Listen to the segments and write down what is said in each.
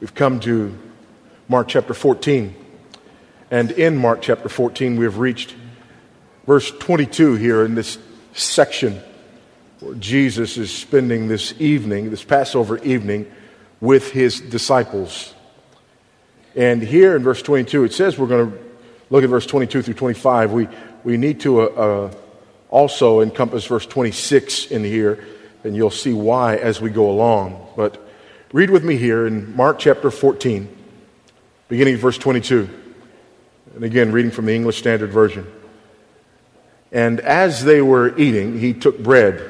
We've come to Mark chapter 14. And in Mark chapter 14, we have reached verse 22 here in this section where Jesus is spending this evening, this Passover evening, with his disciples. And here in verse 22, it says we're going to look at verse 22 through 25. We, we need to uh, uh, also encompass verse 26 in here, and you'll see why as we go along. But Read with me here in Mark chapter 14, beginning verse 22. And again, reading from the English Standard Version. And as they were eating, he took bread,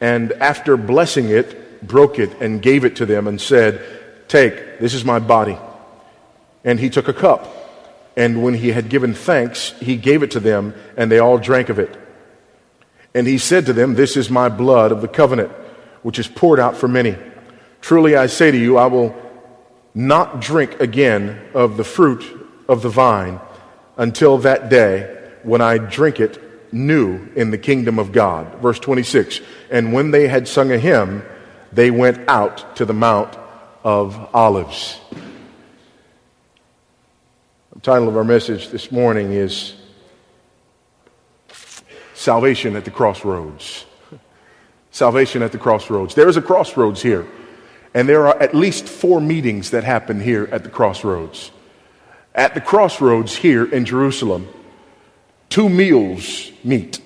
and after blessing it, broke it, and gave it to them, and said, Take, this is my body. And he took a cup, and when he had given thanks, he gave it to them, and they all drank of it. And he said to them, This is my blood of the covenant, which is poured out for many. Truly I say to you, I will not drink again of the fruit of the vine until that day when I drink it new in the kingdom of God. Verse 26 And when they had sung a hymn, they went out to the Mount of Olives. The title of our message this morning is Salvation at the Crossroads. Salvation at the Crossroads. There is a crossroads here. And there are at least four meetings that happen here at the crossroads. At the crossroads here in Jerusalem, two meals meet.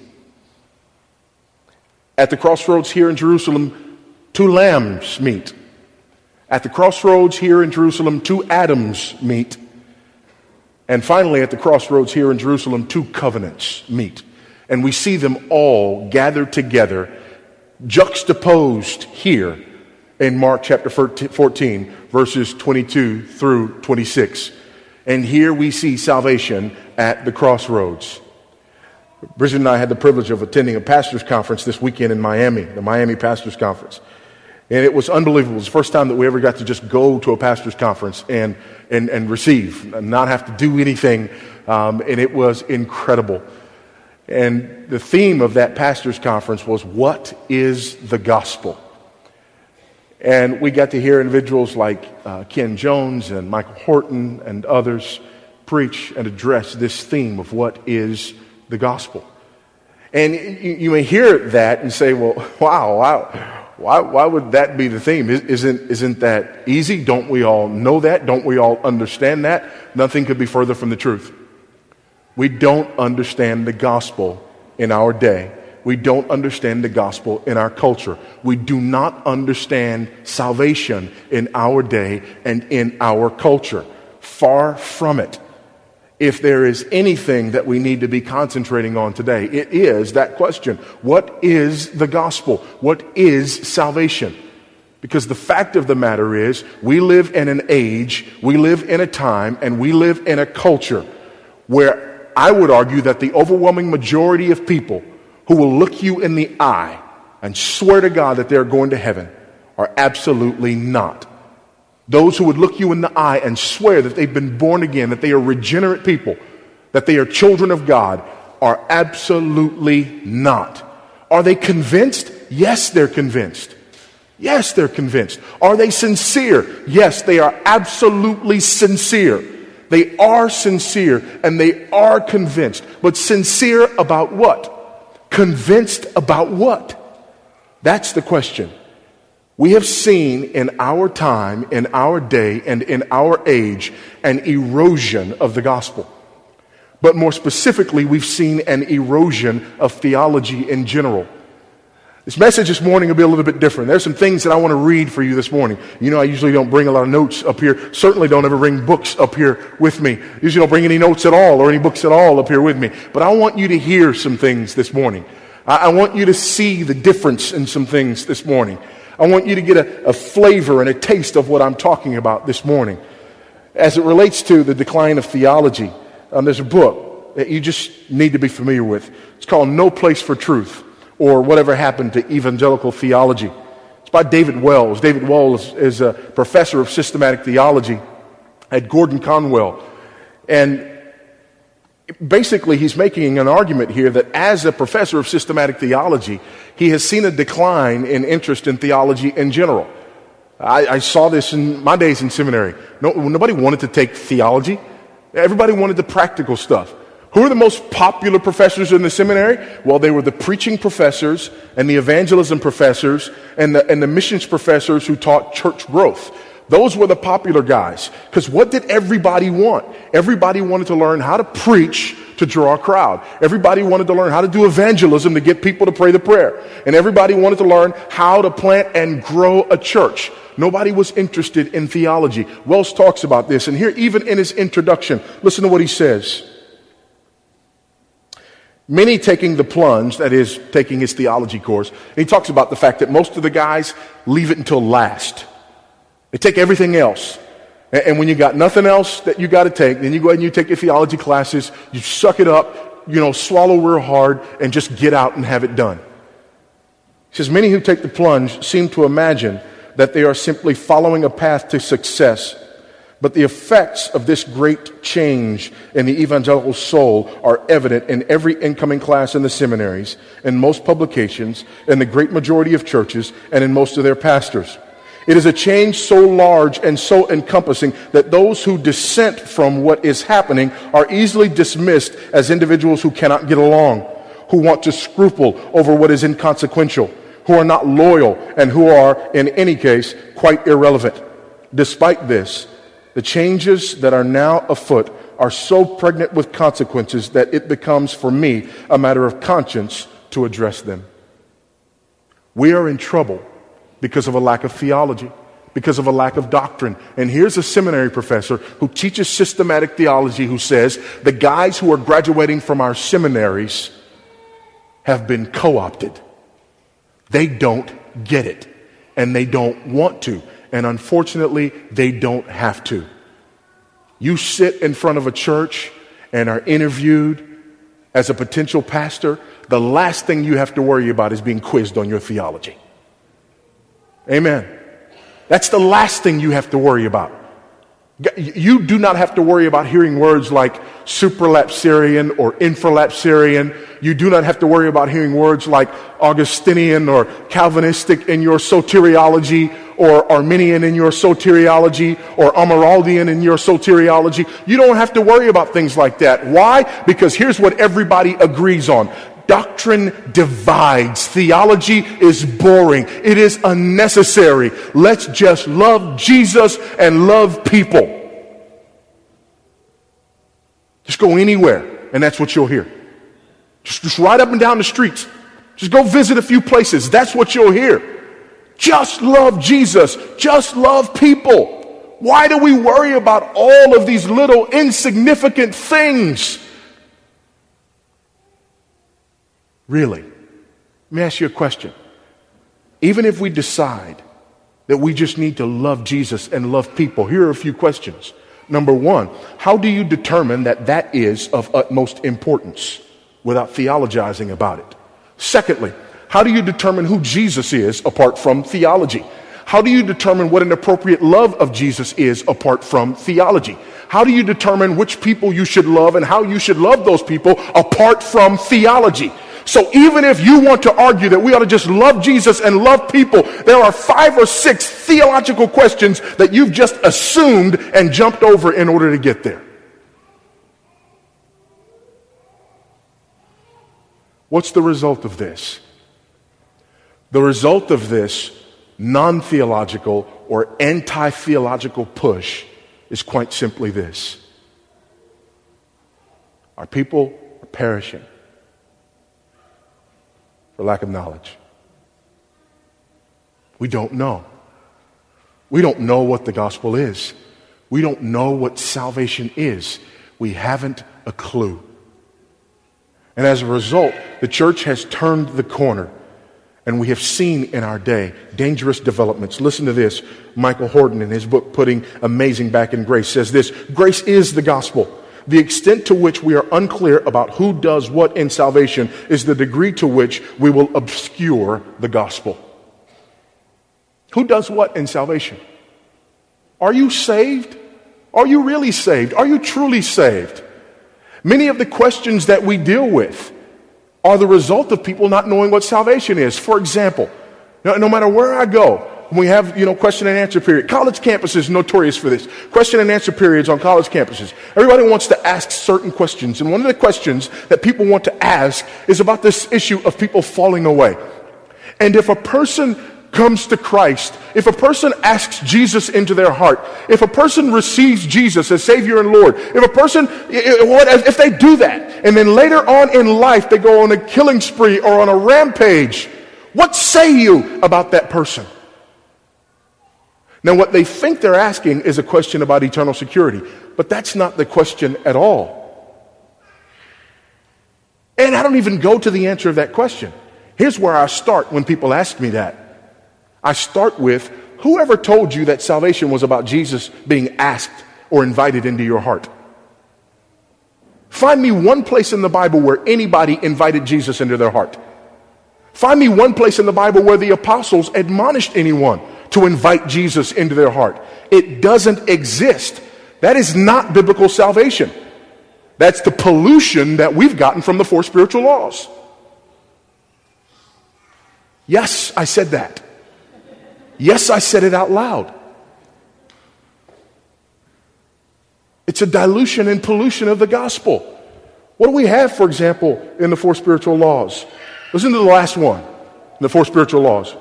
At the crossroads here in Jerusalem, two lambs meet. At the crossroads here in Jerusalem, two Adams meet. And finally, at the crossroads here in Jerusalem, two covenants meet. And we see them all gathered together, juxtaposed here in Mark chapter 14, verses 22 through 26. And here we see salvation at the crossroads. Bridget and I had the privilege of attending a pastor's conference this weekend in Miami, the Miami Pastors Conference. And it was unbelievable. It was the first time that we ever got to just go to a pastor's conference and, and, and receive, and not have to do anything. Um, and it was incredible. And the theme of that pastor's conference was, What is the gospel? And we got to hear individuals like uh, Ken Jones and Michael Horton and others preach and address this theme of what is the gospel. And you, you may hear that and say, well, wow, wow why, why would that be the theme? Isn't, isn't that easy? Don't we all know that? Don't we all understand that? Nothing could be further from the truth. We don't understand the gospel in our day we don't understand the gospel in our culture. We do not understand salvation in our day and in our culture. Far from it. If there is anything that we need to be concentrating on today, it is that question What is the gospel? What is salvation? Because the fact of the matter is, we live in an age, we live in a time, and we live in a culture where I would argue that the overwhelming majority of people who will look you in the eye and swear to God that they're going to heaven are absolutely not. Those who would look you in the eye and swear that they've been born again, that they are regenerate people, that they are children of God, are absolutely not. Are they convinced? Yes, they're convinced. Yes, they're convinced. Are they sincere? Yes, they are absolutely sincere. They are sincere and they are convinced. But sincere about what? Convinced about what? That's the question. We have seen in our time, in our day, and in our age an erosion of the gospel. But more specifically, we've seen an erosion of theology in general. This message this morning will be a little bit different. There's some things that I want to read for you this morning. You know, I usually don't bring a lot of notes up here. Certainly don't ever bring books up here with me. Usually don't bring any notes at all or any books at all up here with me. But I want you to hear some things this morning. I, want you to see the difference in some things this morning. I want you to get a, a flavor and a taste of what I'm talking about this morning. As it relates to the decline of theology, um, there's a book that you just need to be familiar with. It's called No Place for Truth or whatever happened to evangelical theology. It's by David Wells. David Wells is a professor of systematic theology at Gordon Conwell. And basically, he's making an argument here that as a professor of systematic theology, he has seen a decline in interest in theology in general. I, I saw this in my days in seminary. No, nobody wanted to take theology. Everybody wanted the practical stuff. Who are the most popular professors in the seminary? Well, they were the preaching professors and the evangelism professors and the, and the missions professors who taught church growth. Those were the popular guys. Because what did everybody want? Everybody wanted to learn how to preach to draw a crowd. Everybody wanted to learn how to do evangelism to get people to pray the prayer. And everybody wanted to learn how to plant and grow a church. Nobody was interested in theology. Wells talks about this. And here, even in his introduction, listen to what he says. Many taking the plunge, that is, taking his theology course, and he talks about the fact that most of the guys leave it until last. They take everything else. And when you got nothing else that you got to take, then you go ahead and you take your theology classes, you suck it up, you know, swallow real hard, and just get out and have it done. He says, Many who take the plunge seem to imagine that they are simply following a path to success. But the effects of this great change in the evangelical soul are evident in every incoming class in the seminaries, in most publications, in the great majority of churches, and in most of their pastors. It is a change so large and so encompassing that those who dissent from what is happening are easily dismissed as individuals who cannot get along, who want to scruple over what is inconsequential, who are not loyal, and who are, in any case, quite irrelevant. Despite this, the changes that are now afoot are so pregnant with consequences that it becomes, for me, a matter of conscience to address them. We are in trouble because of a lack of theology, because of a lack of doctrine. And here's a seminary professor who teaches systematic theology who says the guys who are graduating from our seminaries have been co opted. They don't get it, and they don't want to. And unfortunately, they don't have to. You sit in front of a church and are interviewed as a potential pastor, the last thing you have to worry about is being quizzed on your theology. Amen. That's the last thing you have to worry about. You do not have to worry about hearing words like supralapsarian or infralapsarian. You do not have to worry about hearing words like Augustinian or Calvinistic in your soteriology or Arminian in your soteriology or Amyraldian in your soteriology. You don't have to worry about things like that. Why? Because here's what everybody agrees on. Doctrine divides. Theology is boring. It is unnecessary. Let's just love Jesus and love people. Just go anywhere, and that's what you'll hear. Just, just ride up and down the streets. Just go visit a few places. That's what you'll hear. Just love Jesus. Just love people. Why do we worry about all of these little insignificant things? Really? Let me ask you a question. Even if we decide that we just need to love Jesus and love people, here are a few questions. Number one, how do you determine that that is of utmost importance without theologizing about it? Secondly, how do you determine who Jesus is apart from theology? How do you determine what an appropriate love of Jesus is apart from theology? How do you determine which people you should love and how you should love those people apart from theology? So even if you want to argue that we ought to just love Jesus and love people, there are five or six theological questions that you've just assumed and jumped over in order to get there. What's the result of this? The result of this non theological or anti theological push is quite simply this our people are perishing for lack of knowledge. We don't know. We don't know what the gospel is. We don't know what salvation is. We haven't a clue. And as a result, the church has turned the corner. And we have seen in our day dangerous developments. Listen to this. Michael Horton, in his book, Putting Amazing Back in Grace, says this Grace is the gospel. The extent to which we are unclear about who does what in salvation is the degree to which we will obscure the gospel. Who does what in salvation? Are you saved? Are you really saved? Are you truly saved? Many of the questions that we deal with are the result of people not knowing what salvation is. For example, no, no matter where I go, we have, you know, question and answer period. College campuses notorious for this. Question and answer periods on college campuses. Everybody wants to ask certain questions. And one of the questions that people want to ask is about this issue of people falling away. And if a person comes to Christ, if a person asks Jesus into their heart, if a person receives Jesus as Savior and Lord, if a person, if they do that, and then later on in life they go on a killing spree or on a rampage, what say you about that person? Now, what they think they're asking is a question about eternal security, but that's not the question at all. And I don't even go to the answer of that question. Here's where I start when people ask me that. I start with whoever told you that salvation was about Jesus being asked or invited into your heart? Find me one place in the Bible where anybody invited Jesus into their heart. Find me one place in the Bible where the apostles admonished anyone to invite Jesus into their heart. It doesn't exist. That is not biblical salvation. That's the pollution that we've gotten from the four spiritual laws. Yes, I said that. Yes, I said it out loud. It's a dilution and pollution of the gospel. What do we have, for example, in the four spiritual laws? Listen to the last one the four spiritual laws.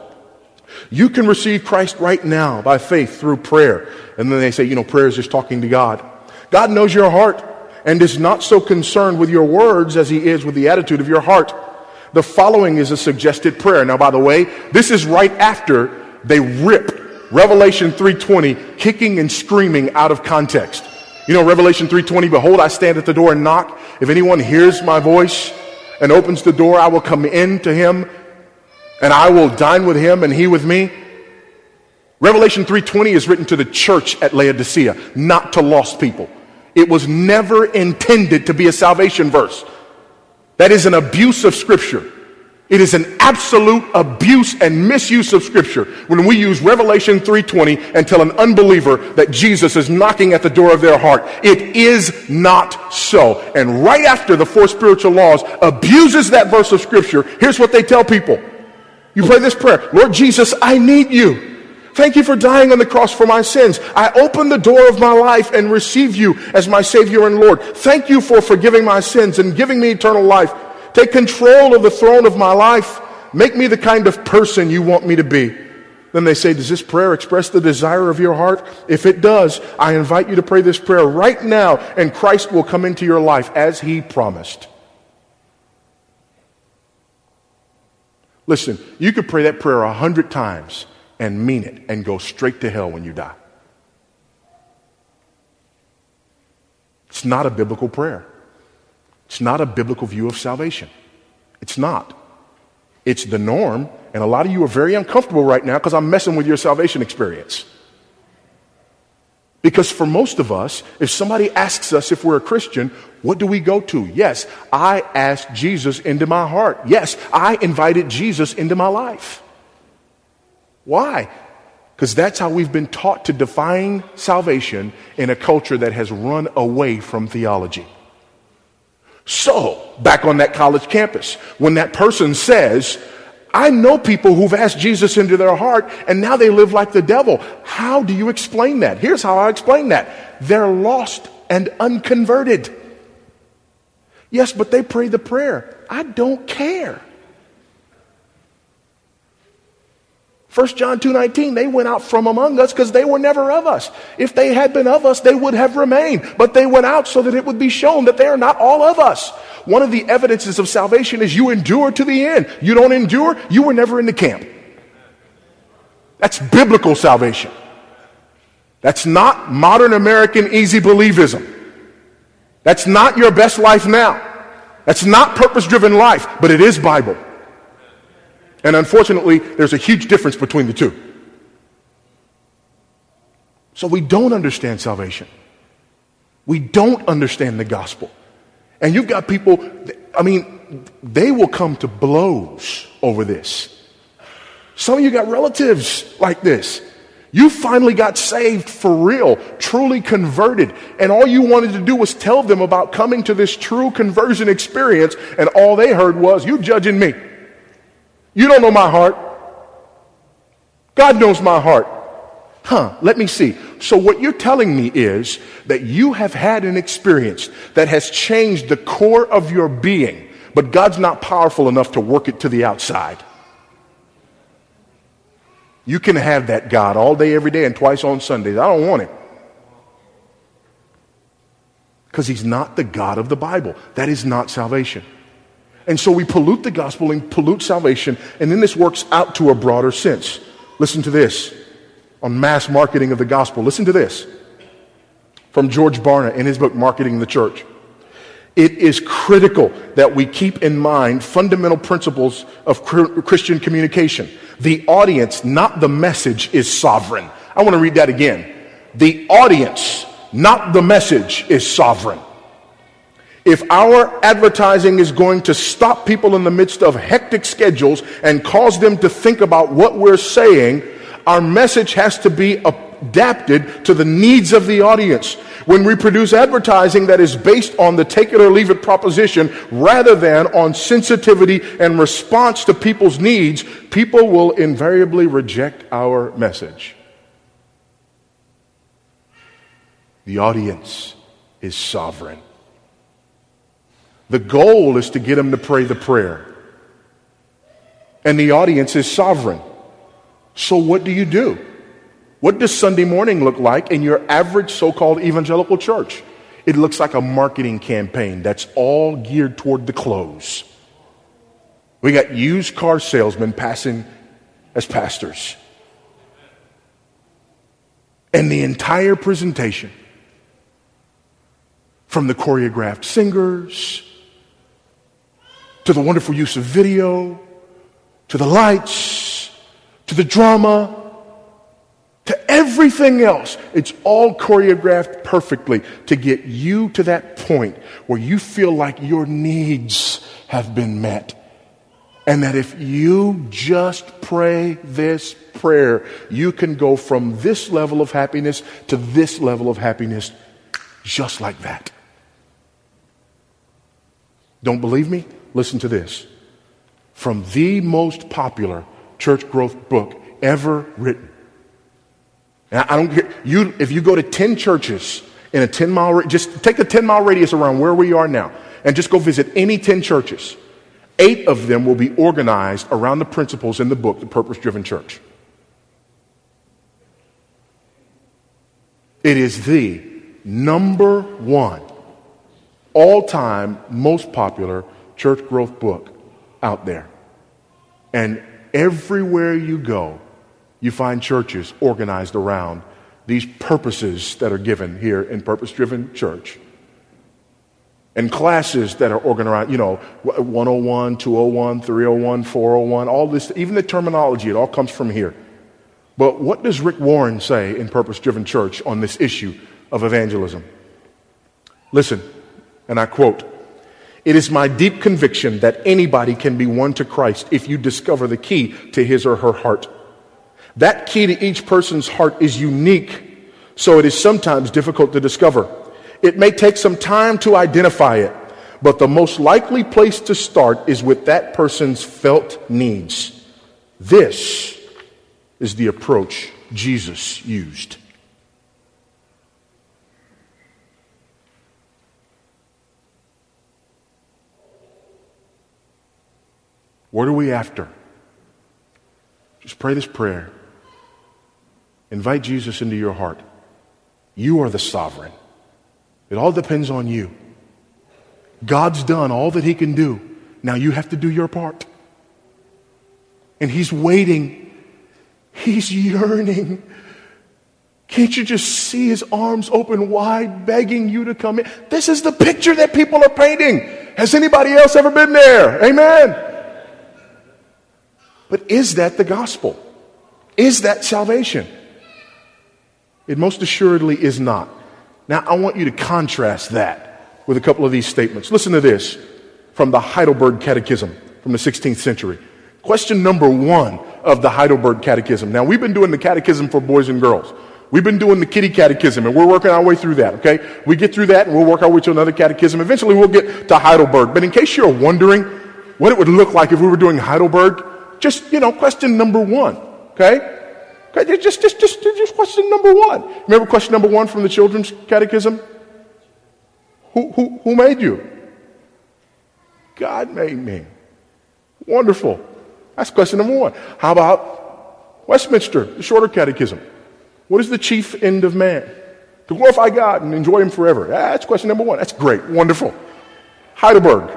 You can receive Christ right now by faith through prayer. And then they say, you know, prayer is just talking to God. God knows your heart and is not so concerned with your words as he is with the attitude of your heart. The following is a suggested prayer. Now, by the way, this is right after they rip Revelation 3:20 kicking and screaming out of context. You know Revelation 3:20 behold I stand at the door and knock if anyone hears my voice and opens the door I will come in to him and I will dine with him and he with me. Revelation 3:20 is written to the church at Laodicea, not to lost people. It was never intended to be a salvation verse. That is an abuse of scripture. It is an absolute abuse and misuse of scripture when we use Revelation 3:20 and tell an unbeliever that Jesus is knocking at the door of their heart. It is not so. And right after the four spiritual laws abuses that verse of scripture, here's what they tell people. You pray this prayer, Lord Jesus, I need you. Thank you for dying on the cross for my sins. I open the door of my life and receive you as my Savior and Lord. Thank you for forgiving my sins and giving me eternal life. Take control of the throne of my life. Make me the kind of person you want me to be. Then they say, Does this prayer express the desire of your heart? If it does, I invite you to pray this prayer right now, and Christ will come into your life as he promised. Listen, you could pray that prayer a hundred times and mean it and go straight to hell when you die. It's not a biblical prayer. It's not a biblical view of salvation. It's not. It's the norm, and a lot of you are very uncomfortable right now because I'm messing with your salvation experience. Because for most of us, if somebody asks us if we're a Christian, what do we go to? Yes, I asked Jesus into my heart. Yes, I invited Jesus into my life. Why? Because that's how we've been taught to define salvation in a culture that has run away from theology. So, back on that college campus, when that person says, I know people who've asked Jesus into their heart and now they live like the devil. How do you explain that? Here's how I explain that. They're lost and unconverted. Yes, but they pray the prayer. I don't care. 1 John 2:19 they went out from among us because they were never of us. If they had been of us they would have remained, but they went out so that it would be shown that they are not all of us. One of the evidences of salvation is you endure to the end. You don't endure, you were never in the camp. That's biblical salvation. That's not modern American easy believism. That's not your best life now. That's not purpose driven life, but it is Bible. And unfortunately, there's a huge difference between the two. So we don't understand salvation. We don't understand the gospel. And you've got people, I mean, they will come to blows over this. Some of you got relatives like this. You finally got saved for real, truly converted, and all you wanted to do was tell them about coming to this true conversion experience, and all they heard was, You judging me. You don't know my heart. God knows my heart. Huh, let me see. So, what you're telling me is that you have had an experience that has changed the core of your being, but God's not powerful enough to work it to the outside. You can have that God all day, every day, and twice on Sundays. I don't want it. Because He's not the God of the Bible. That is not salvation. And so we pollute the gospel and pollute salvation, and then this works out to a broader sense. Listen to this on mass marketing of the gospel. Listen to this from George Barna in his book, Marketing the Church. It is critical that we keep in mind fundamental principles of Christian communication. The audience, not the message, is sovereign. I want to read that again. The audience, not the message, is sovereign. If our advertising is going to stop people in the midst of hectic schedules and cause them to think about what we're saying, our message has to be adapted to the needs of the audience. When we produce advertising that is based on the take it or leave it proposition rather than on sensitivity and response to people's needs, people will invariably reject our message. The audience is sovereign. The goal is to get them to pray the prayer. And the audience is sovereign. So, what do you do? What does Sunday morning look like in your average so called evangelical church? It looks like a marketing campaign that's all geared toward the close. We got used car salesmen passing as pastors. And the entire presentation, from the choreographed singers to the wonderful use of video, to the lights, to the drama, to everything else. It's all choreographed perfectly to get you to that point where you feel like your needs have been met. And that if you just pray this prayer, you can go from this level of happiness to this level of happiness just like that. Don't believe me? Listen to this. From the most popular church growth book ever written. Now, I don't care. You, if you go to 10 churches in a 10 mile, just take a 10 mile radius around where we are now and just go visit any 10 churches. Eight of them will be organized around the principles in the book, The Purpose Driven Church. It is the number one all time most popular church growth book out there. And everywhere you go, you find churches organized around these purposes that are given here in Purpose Driven Church. And classes that are organized, you know, 101, 201, 301, 401, all this, even the terminology, it all comes from here. But what does Rick Warren say in Purpose Driven Church on this issue of evangelism? Listen, and I quote it is my deep conviction that anybody can be won to Christ if you discover the key to his or her heart. That key to each person's heart is unique, so it is sometimes difficult to discover. It may take some time to identify it, but the most likely place to start is with that person's felt needs. This is the approach Jesus used. What are we after? Just pray this prayer. Invite Jesus into your heart. You are the sovereign. It all depends on you. God's done all that He can do. Now you have to do your part. And He's waiting. He's yearning. Can't you just see His arms open wide, begging you to come in? This is the picture that people are painting. Has anybody else ever been there? Amen. But is that the gospel? Is that salvation? It most assuredly is not. Now, I want you to contrast that with a couple of these statements. Listen to this from the Heidelberg Catechism from the 16th century. Question number one of the Heidelberg Catechism. Now, we've been doing the catechism for boys and girls. We've been doing the kitty catechism, and we're working our way through that, okay? We get through that, and we'll work our way to another catechism. Eventually, we'll get to Heidelberg. But in case you're wondering what it would look like if we were doing Heidelberg, just, you know, question number one, okay? Okay, just, just, just, just question number one. Remember question number one from the children's catechism? Who, who, who made you? God made me. Wonderful. That's question number one. How about Westminster, the shorter catechism? What is the chief end of man? To glorify God and enjoy Him forever. That's question number one. That's great. Wonderful. Heidelberg.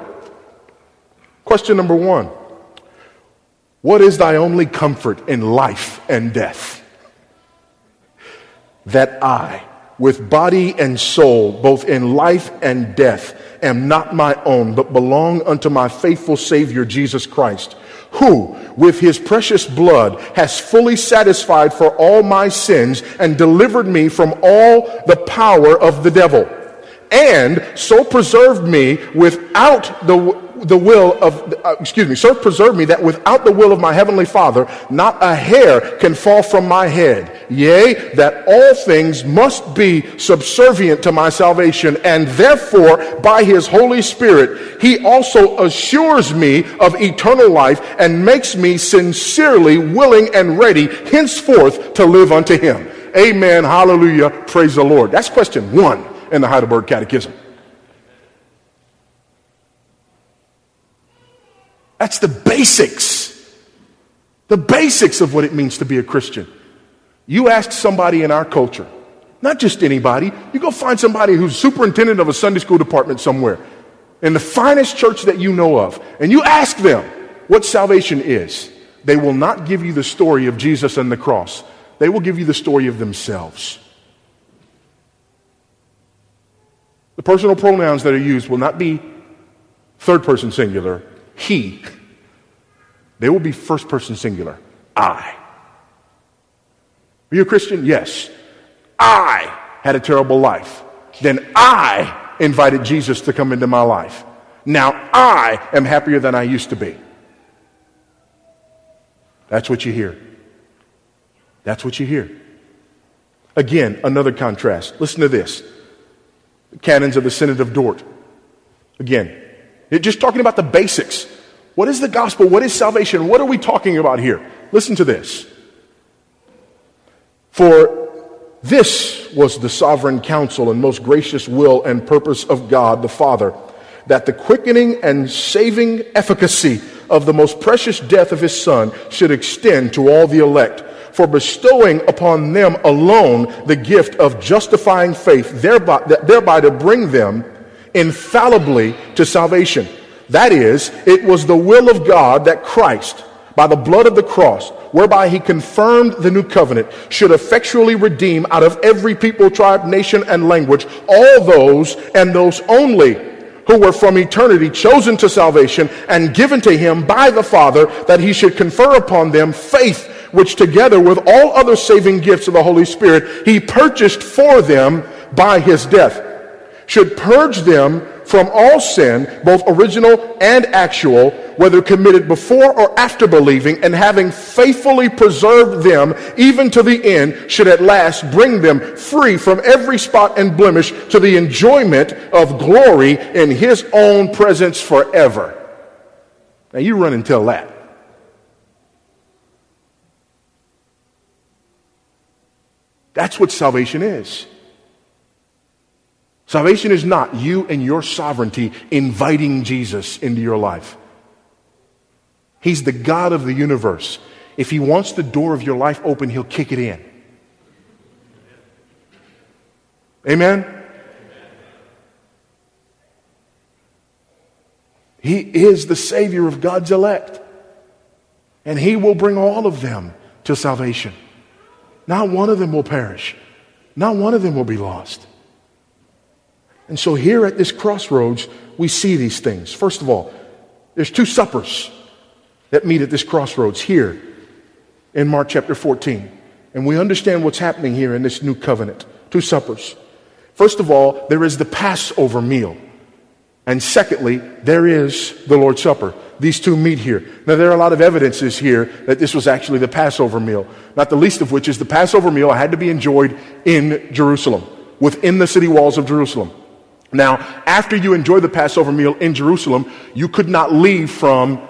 Question number one. What is thy only comfort in life and death? That I, with body and soul, both in life and death, am not my own, but belong unto my faithful Savior, Jesus Christ, who, with his precious blood, has fully satisfied for all my sins and delivered me from all the power of the devil, and so preserved me without the the will of, uh, excuse me, so preserve me that without the will of my heavenly Father, not a hair can fall from my head. Yea, that all things must be subservient to my salvation, and therefore, by his Holy Spirit, he also assures me of eternal life and makes me sincerely willing and ready henceforth to live unto him. Amen. Hallelujah. Praise the Lord. That's question one in the Heidelberg Catechism. That's the basics. The basics of what it means to be a Christian. You ask somebody in our culture, not just anybody, you go find somebody who's superintendent of a Sunday school department somewhere in the finest church that you know of, and you ask them what salvation is. They will not give you the story of Jesus and the cross, they will give you the story of themselves. The personal pronouns that are used will not be third person singular, he. They will be first person singular. I. Are you a Christian? Yes. I had a terrible life. Then I invited Jesus to come into my life. Now I am happier than I used to be. That's what you hear. That's what you hear. Again, another contrast. Listen to this. The canons of the Synod of Dort. Again, they're just talking about the basics. What is the gospel? What is salvation? What are we talking about here? Listen to this. For this was the sovereign counsel and most gracious will and purpose of God the Father, that the quickening and saving efficacy of the most precious death of his Son should extend to all the elect, for bestowing upon them alone the gift of justifying faith, thereby, thereby to bring them infallibly to salvation. That is, it was the will of God that Christ, by the blood of the cross, whereby he confirmed the new covenant, should effectually redeem out of every people, tribe, nation, and language all those and those only who were from eternity chosen to salvation and given to him by the Father, that he should confer upon them faith, which together with all other saving gifts of the Holy Spirit, he purchased for them by his death should purge them from all sin, both original and actual, whether committed before or after believing, and having faithfully preserved them even to the end, should at last bring them free from every spot and blemish to the enjoyment of glory in his own presence forever. Now you run and tell that. That's what salvation is. Salvation is not you and your sovereignty inviting Jesus into your life. He's the God of the universe. If He wants the door of your life open, He'll kick it in. Amen? He is the Savior of God's elect. And He will bring all of them to salvation. Not one of them will perish, not one of them will be lost. And so here at this crossroads, we see these things. First of all, there's two suppers that meet at this crossroads here in Mark chapter 14. And we understand what's happening here in this new covenant. Two suppers. First of all, there is the Passover meal. And secondly, there is the Lord's Supper. These two meet here. Now, there are a lot of evidences here that this was actually the Passover meal, not the least of which is the Passover meal had to be enjoyed in Jerusalem, within the city walls of Jerusalem. Now, after you enjoy the Passover meal in Jerusalem, you could not leave from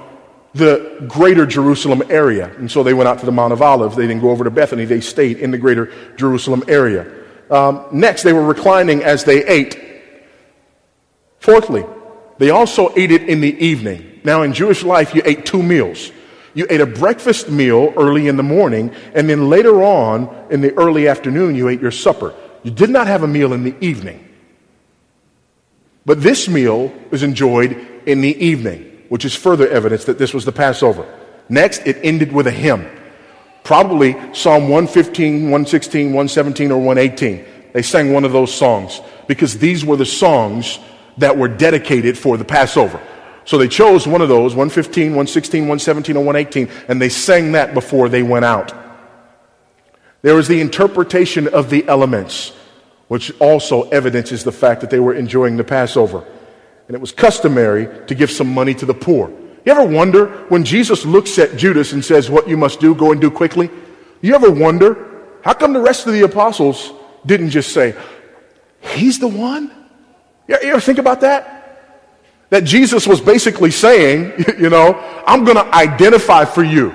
the greater Jerusalem area. And so they went out to the Mount of Olives. They didn't go over to Bethany, they stayed in the greater Jerusalem area. Um, next, they were reclining as they ate. Fourthly, they also ate it in the evening. Now, in Jewish life, you ate two meals. You ate a breakfast meal early in the morning, and then later on in the early afternoon, you ate your supper. You did not have a meal in the evening. But this meal was enjoyed in the evening, which is further evidence that this was the Passover. Next, it ended with a hymn. Probably Psalm 115, 116, 117, or 118. They sang one of those songs because these were the songs that were dedicated for the Passover. So they chose one of those, 115, 116, 117, or 118, and they sang that before they went out. There was the interpretation of the elements, which also evidences the fact that they were enjoying the Passover. And it was customary to give some money to the poor. You ever wonder when Jesus looks at Judas and says, What you must do, go and do quickly? You ever wonder how come the rest of the apostles didn't just say, He's the one? You ever think about that? That Jesus was basically saying, you know, I'm going to identify for you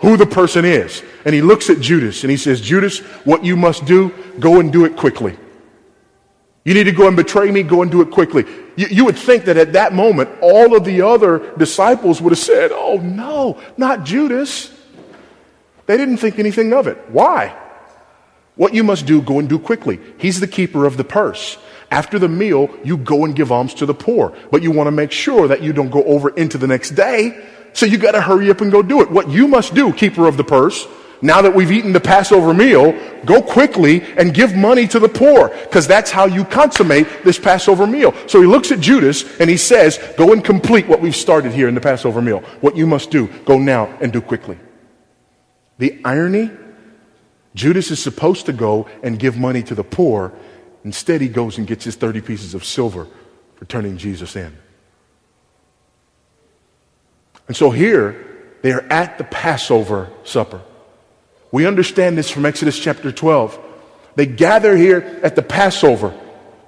who the person is. And he looks at Judas and he says, Judas, what you must do, go and do it quickly. You need to go and betray me, go and do it quickly. You, you, would think that at that moment, all of the other disciples would have said, Oh, no, not Judas. They didn't think anything of it. Why? What you must do, go and do quickly. He's the keeper of the purse. After the meal, you go and give alms to the poor. But you want to make sure that you don't go over into the next day. So you got to hurry up and go do it. What you must do, keeper of the purse, now that we've eaten the Passover meal, go quickly and give money to the poor, because that's how you consummate this Passover meal. So he looks at Judas and he says, Go and complete what we've started here in the Passover meal. What you must do, go now and do quickly. The irony Judas is supposed to go and give money to the poor. Instead, he goes and gets his 30 pieces of silver for turning Jesus in. And so here, they are at the Passover supper. We understand this from Exodus chapter 12. They gather here at the Passover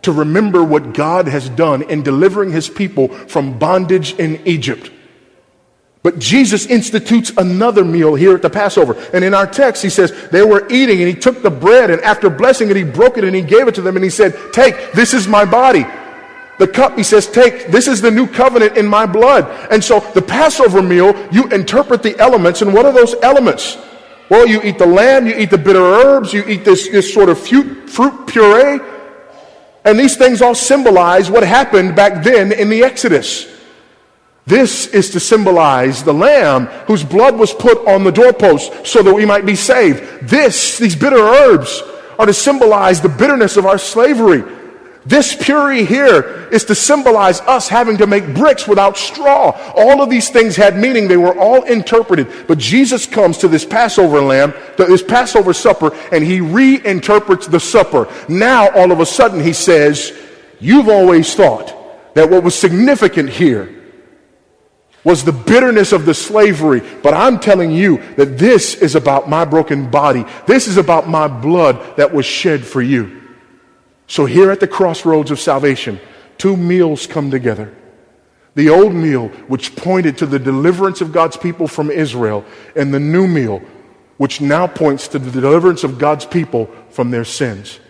to remember what God has done in delivering his people from bondage in Egypt. But Jesus institutes another meal here at the Passover. And in our text, he says, they were eating and he took the bread and after blessing it, he broke it and he gave it to them and he said, take, this is my body. The cup, he says, take, this is the new covenant in my blood. And so the Passover meal, you interpret the elements. And what are those elements? Well, you eat the lamb, you eat the bitter herbs, you eat this, this sort of fruit, fruit puree. And these things all symbolize what happened back then in the Exodus. This is to symbolize the lamb whose blood was put on the doorpost so that we might be saved. This, these bitter herbs, are to symbolize the bitterness of our slavery. This puree here is to symbolize us having to make bricks without straw. All of these things had meaning. They were all interpreted. But Jesus comes to this Passover lamb, to this Passover supper, and he reinterprets the supper. Now, all of a sudden, he says, You've always thought that what was significant here was the bitterness of the slavery. But I'm telling you that this is about my broken body. This is about my blood that was shed for you. So here at the crossroads of salvation, two meals come together. The old meal, which pointed to the deliverance of God's people from Israel, and the new meal, which now points to the deliverance of God's people from their sins.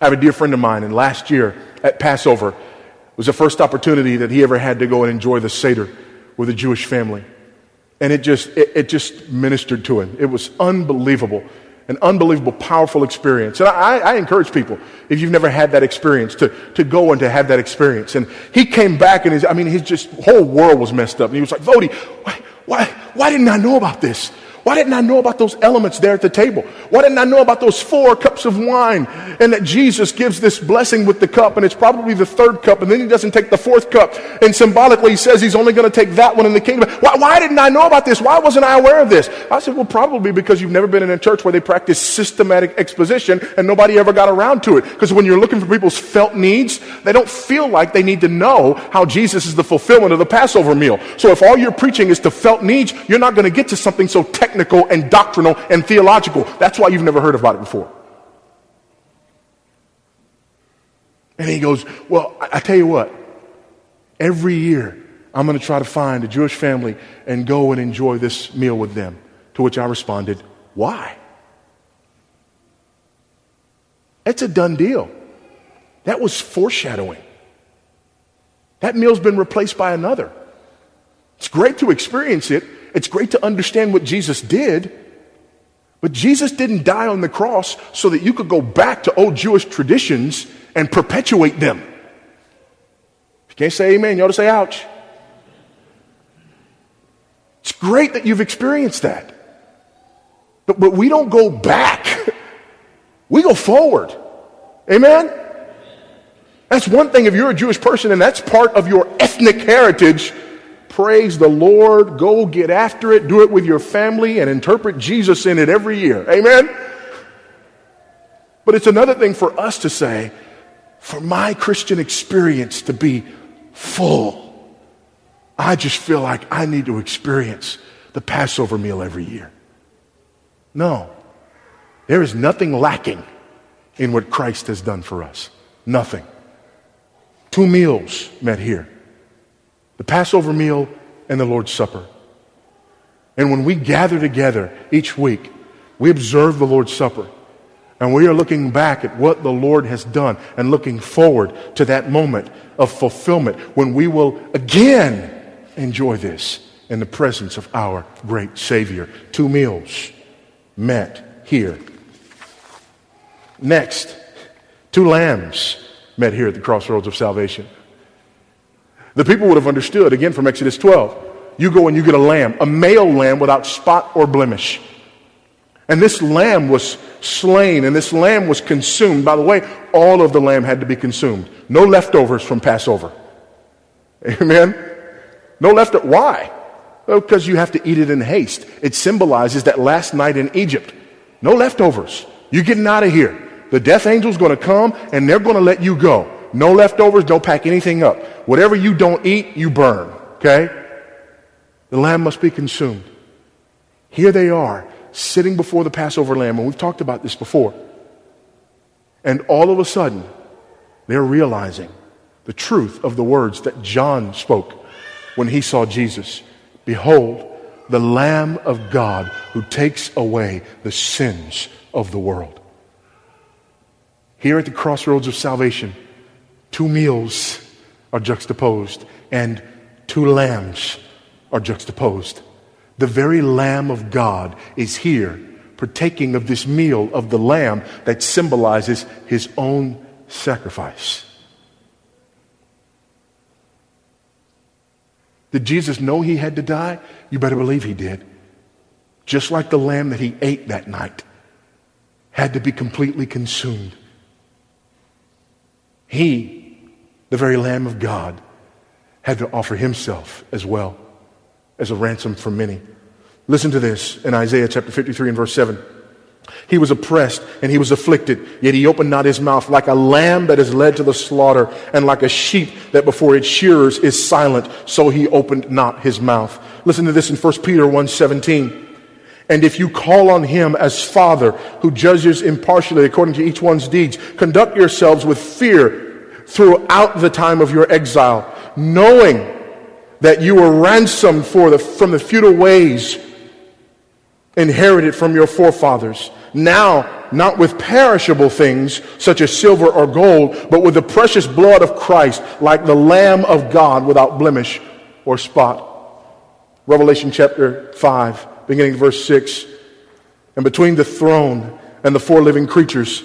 I have a dear friend of mine, and last year at Passover, it was the first opportunity that he ever had to go and enjoy the Seder with a Jewish family. And it just, it, it just ministered to him. It was unbelievable an unbelievable, powerful experience. And I, I, encourage people, if you've never had that experience, to, to go and to have that experience. And he came back and his, I mean, his just whole world was messed up. And he was like, Voddie, why, why, why didn't I know about this? Why didn't I know about those elements there at the table? Why didn't I know about those four cups of wine? And that Jesus gives this blessing with the cup, and it's probably the third cup, and then he doesn't take the fourth cup. And symbolically, he says he's only going to take that one in the kingdom. Why, why didn't I know about this? Why wasn't I aware of this? I said, well, probably because you've never been in a church where they practice systematic exposition and nobody ever got around to it. Because when you're looking for people's felt needs, they don't feel like they need to know how Jesus is the fulfillment of the Passover meal. So if all you're preaching is to felt needs, you're not going to get to something so technical technical and doctrinal and theological. That's why you've never heard about it before. And he goes, Well, I, I tell you what, every year I'm going to try to find a Jewish family and go and enjoy this meal with them. To which I responded, Why? It's a done deal. That was foreshadowing. That meal's been replaced by another. It's great to experience it, it's great to understand what Jesus did. But Jesus didn't die on the cross so that you could go back to old Jewish traditions and perpetuate them. If you can't say amen, you ought to say ouch. It's great that you've experienced that. But, but we don't go back, we go forward. Amen? That's one thing if you're a Jewish person and that's part of your ethnic heritage. Praise the Lord. Go get after it. Do it with your family and interpret Jesus in it every year. Amen? But it's another thing for us to say, for my Christian experience to be full, I just feel like I need to experience the Passover meal every year. No. There is nothing lacking in what Christ has done for us. Nothing. Two meals met here the Passover meal and the Lord's Supper. And when we gather together each week, we observe the Lord's Supper. And we are looking back at what the Lord has done and looking forward to that moment of fulfillment when we will again enjoy this in the presence of our great Savior. Two meals met here. Next, two lambs met here at the crossroads of salvation. The people would have understood, again from Exodus 12, you go and you get a lamb, a male lamb without spot or blemish. And this lamb was slain and this lamb was consumed. By the way, all of the lamb had to be consumed. No leftovers from Passover. Amen? No left. Why? Well, because you have to eat it in haste. It symbolizes that last night in Egypt. No leftovers. You're getting out of here. The death angel's going to come and they're going to let you go. No leftovers. Don't pack anything up. Whatever you don't eat, you burn. Okay? The lamb must be consumed. Here they are, sitting before the Passover lamb, and we've talked about this before. And all of a sudden, they're realizing the truth of the words that John spoke when he saw Jesus. Behold, the Lamb of God who takes away the sins of the world. Here at the crossroads of salvation, two meals are juxtaposed and two lambs are juxtaposed. The very Lamb of God is here partaking of this meal of the Lamb that symbolizes his own sacrifice. Did Jesus know he had to die? You better believe he did. Just like the lamb that he ate that night had to be completely consumed. He, the very Lamb of God, had to offer himself as well as a ransom for many. Listen to this in Isaiah chapter 53 and verse 7. He was oppressed and he was afflicted, yet he opened not his mouth like a lamb that is led to the slaughter and like a sheep that before its shearers is silent, so he opened not his mouth. Listen to this in 1 Peter 1:17. And if you call on him as Father, who judges impartially according to each one's deeds, conduct yourselves with fear throughout the time of your exile, knowing that you were ransomed the, from the futile ways inherited from your forefathers. Now, not with perishable things such as silver or gold, but with the precious blood of Christ, like the Lamb of God without blemish or spot. Revelation chapter 5, beginning verse 6. And between the throne and the four living creatures,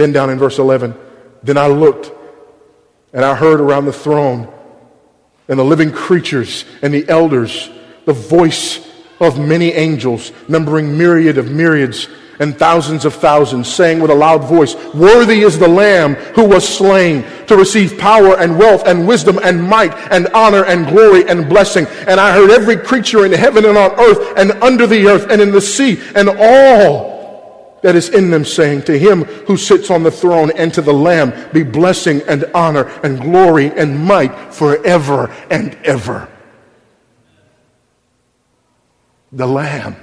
Then down in verse 11, then I looked and I heard around the throne and the living creatures and the elders the voice of many angels, numbering myriad of myriads and thousands of thousands, saying with a loud voice, Worthy is the Lamb who was slain to receive power and wealth and wisdom and might and honor and glory and blessing. And I heard every creature in heaven and on earth and under the earth and in the sea and all that is in them saying, To him who sits on the throne and to the Lamb be blessing and honor and glory and might forever and ever. The Lamb.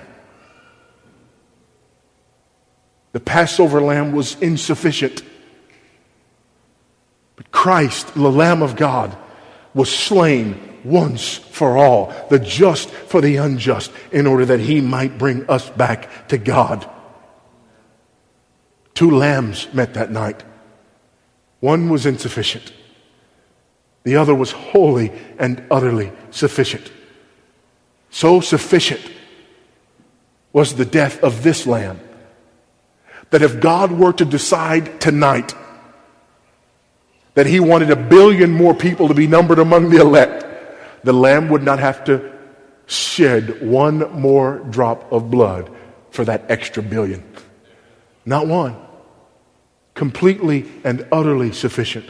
The Passover lamb was insufficient. But Christ, the Lamb of God, was slain once for all, the just for the unjust, in order that he might bring us back to God. Two lambs met that night. One was insufficient, the other was wholly and utterly sufficient. So sufficient was the death of this lamb that if God were to decide tonight that he wanted a billion more people to be numbered among the elect, the Lamb would not have to shed one more drop of blood for that extra billion. Not one. Completely and utterly sufficient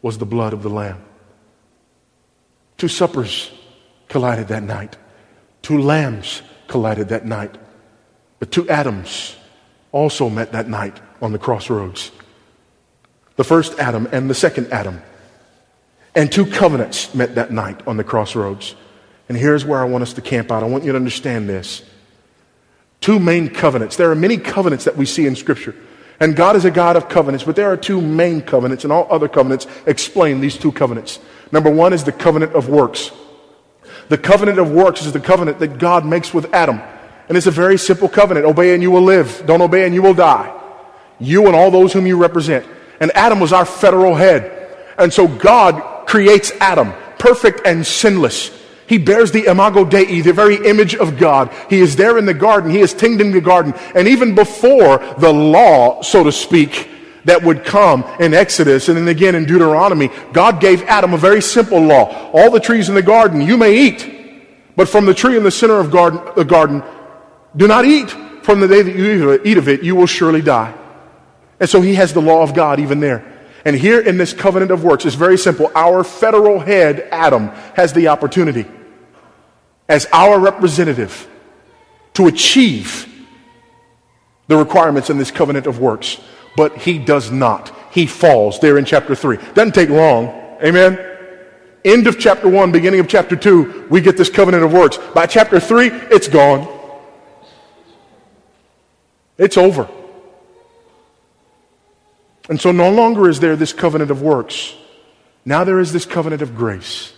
was the blood of the Lamb. Two suppers collided that night. Two lambs collided that night. But two Adams also met that night on the crossroads. The first Adam and the second Adam. And two covenants met that night on the crossroads. And here's where I want us to camp out. I want you to understand this. Two main covenants. There are many covenants that we see in Scripture. And God is a God of covenants, but there are two main covenants, and all other covenants explain these two covenants. Number one is the covenant of works. The covenant of works is the covenant that God makes with Adam. And it's a very simple covenant. Obey and you will live. Don't obey and you will die. You and all those whom you represent. And Adam was our federal head. And so God creates Adam, perfect and sinless. He bears the imago Dei, the very image of God. He is there in the garden. He is tending the garden. And even before the law, so to speak, that would come in Exodus and then again in Deuteronomy, God gave Adam a very simple law. All the trees in the garden you may eat, but from the tree in the center of garden, the garden, do not eat. From the day that you eat of it, you will surely die. And so he has the law of God even there. And here in this covenant of works, it's very simple. Our federal head, Adam, has the opportunity as our representative to achieve the requirements in this covenant of works. But he does not. He falls there in chapter 3. Doesn't take long. Amen? End of chapter 1, beginning of chapter 2, we get this covenant of works. By chapter 3, it's gone. It's over. And so no longer is there this covenant of works. Now there is this covenant of grace.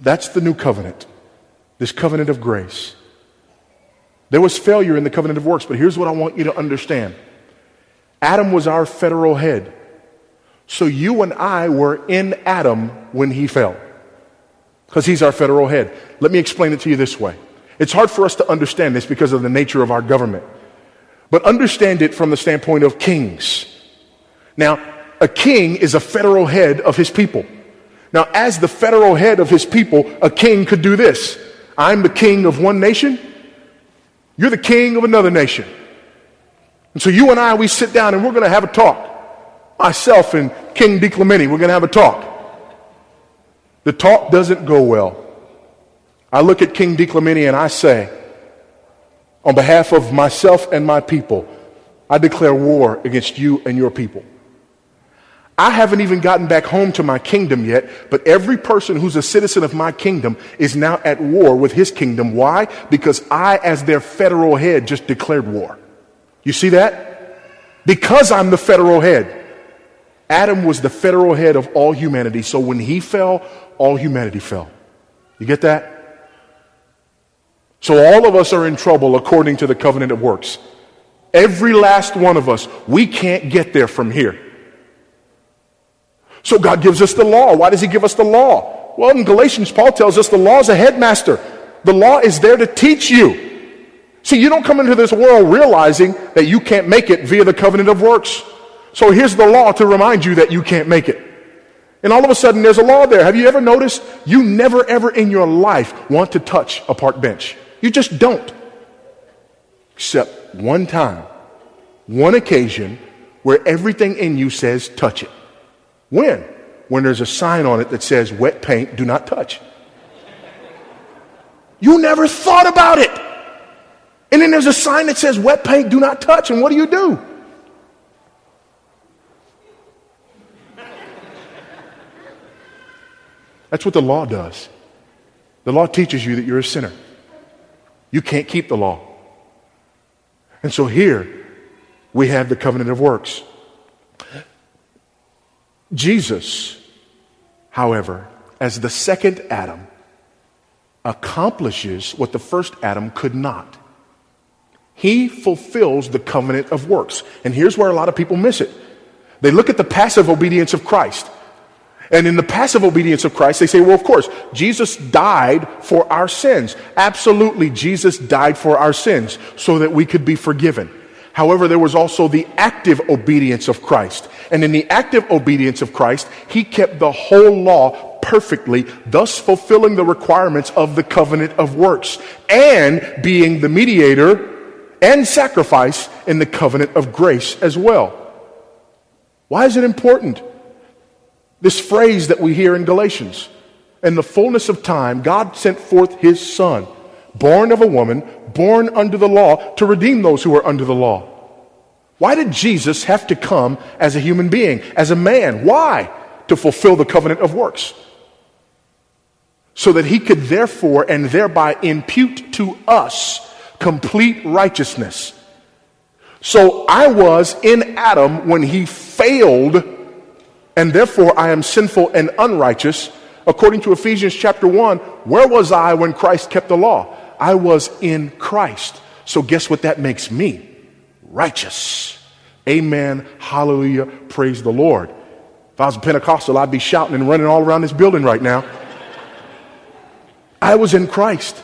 That's the new covenant, this covenant of grace. There was failure in the covenant of works, but here's what I want you to understand Adam was our federal head. So you and I were in Adam when he fell because he's our federal head. Let me explain it to you this way. It's hard for us to understand this because of the nature of our government, but understand it from the standpoint of kings. Now, a king is a federal head of his people. Now, as the federal head of his people, a king could do this I'm the king of one nation, you're the king of another nation. And so you and I, we sit down and we're going to have a talk. Myself and King DiClemente, we're going to have a talk. The talk doesn't go well. I look at King DiClemente and I say, on behalf of myself and my people, I declare war against you and your people. I haven't even gotten back home to my kingdom yet, but every person who's a citizen of my kingdom is now at war with his kingdom. Why? Because I, as their federal head, just declared war. You see that? Because I'm the federal head. Adam was the federal head of all humanity. So when he fell, all humanity fell. You get that? So all of us are in trouble according to the covenant of works. Every last one of us, we can't get there from here. So God gives us the law. Why does He give us the law? Well, in Galatians, Paul tells us the law is a headmaster. The law is there to teach you. See, you don't come into this world realizing that you can't make it via the covenant of works. So here's the law to remind you that you can't make it. And all of a sudden, there's a law there. Have you ever noticed? You never, ever in your life want to touch a park bench. You just don't. Except one time, one occasion where everything in you says touch it. When? When there's a sign on it that says wet paint, do not touch. You never thought about it. And then there's a sign that says wet paint, do not touch. And what do you do? That's what the law does. The law teaches you that you're a sinner. You can't keep the law. And so here we have the covenant of works. Jesus, however, as the second Adam, accomplishes what the first Adam could not. He fulfills the covenant of works. And here's where a lot of people miss it. They look at the passive obedience of Christ. And in the passive obedience of Christ, they say, well, of course, Jesus died for our sins. Absolutely, Jesus died for our sins so that we could be forgiven. However, there was also the active obedience of Christ. And in the active obedience of Christ, he kept the whole law perfectly, thus fulfilling the requirements of the covenant of works and being the mediator and sacrifice in the covenant of grace as well. Why is it important? This phrase that we hear in Galatians. In the fullness of time, God sent forth his son, born of a woman, born under the law, to redeem those who are under the law. Why did Jesus have to come as a human being, as a man? Why? To fulfill the covenant of works. So that he could therefore and thereby impute to us complete righteousness. So I was in Adam when he failed and therefore I am sinful and unrighteous. According to Ephesians chapter 1, where was I when Christ kept the law? I was in Christ. So guess what that makes me? Righteous. Amen. Hallelujah. Praise the Lord. If I was a Pentecostal, I'd be shouting and running all around this building right now. I was in Christ.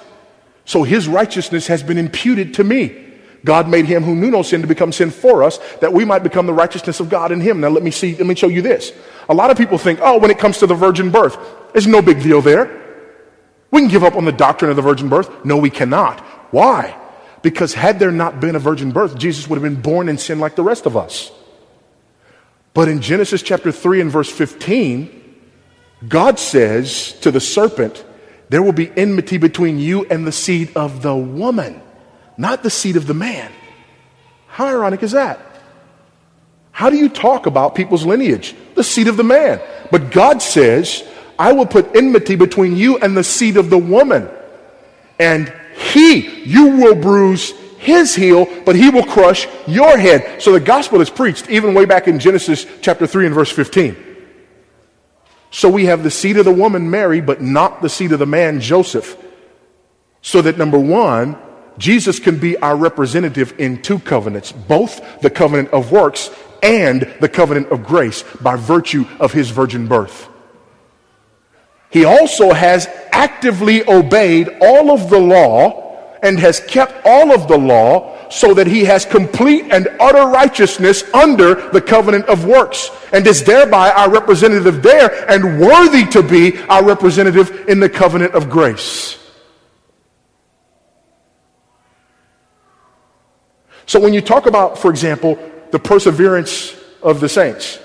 So his righteousness has been imputed to me. God made him who knew no sin to become sin for us, that we might become the righteousness of God in him. Now let me see, let me show you this. A lot of people think, oh, when it comes to the virgin birth, there's no big deal there. We can give up on the doctrine of the virgin birth. No, we cannot. Why? Because had there not been a virgin birth, Jesus would have been born in sin like the rest of us. But in Genesis chapter 3 and verse 15, God says to the serpent, there will be enmity between you and the seed of the woman not the seed of the man. How ironic is that? How do you talk about people's lineage? The seed of the man. But God says, I will put enmity between you and the seed of the woman. And he, you will bruise his heel, but he will crush your head. So the gospel is preached even way back in Genesis chapter 3 and verse 15. So we have the seed of the woman, Mary, but not the seed of the man, Joseph. So that number one, Jesus can be our representative in two covenants, both the covenant of works and the covenant of grace by virtue of his virgin birth. He also has actively obeyed all of the law and has kept all of the law so that he has complete and utter righteousness under the covenant of works and is thereby our representative there and worthy to be our representative in the covenant of grace. So when you talk about, for example, the perseverance of the saints,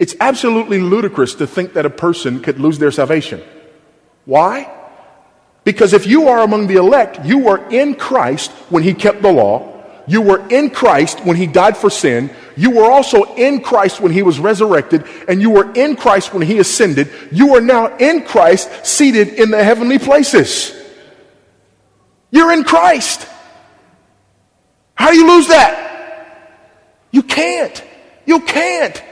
it's absolutely ludicrous to think that a person could lose their salvation. Why? Because if you are among the elect, you were in Christ when he kept the law. You were in Christ when he died for sin. You were also in Christ when he was resurrected. And you were in Christ when he ascended. You are now in Christ seated in the heavenly places. You're in Christ. How do you lose that? You can't. You can't.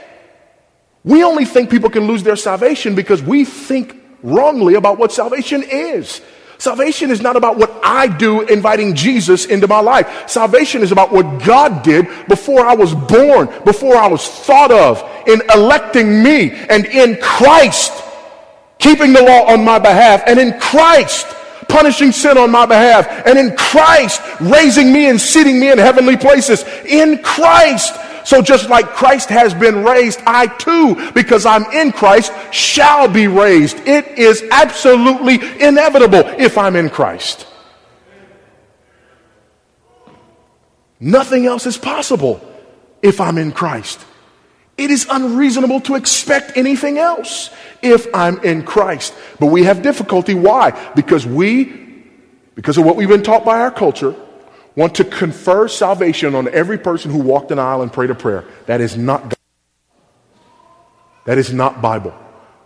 We only think people can lose their salvation because we think wrongly about what salvation is. Salvation is not about what I do inviting Jesus into my life. Salvation is about what God did before I was born, before I was thought of, in electing me and in Christ, keeping the law on my behalf, and in Christ punishing sin on my behalf, and in Christ raising me and seating me in heavenly places. In Christ. So just like Christ has been raised, I too, because I'm in Christ, shall be raised. It is absolutely inevitable if I'm in Christ. Nothing else is possible if I'm in Christ. It is unreasonable to expect anything else if I'm in Christ. But we have difficulty. Why? Because we, because of what we've been taught by our culture, want to confer salvation on every person who walked an aisle and prayed a prayer. That is not God. That is not Bible.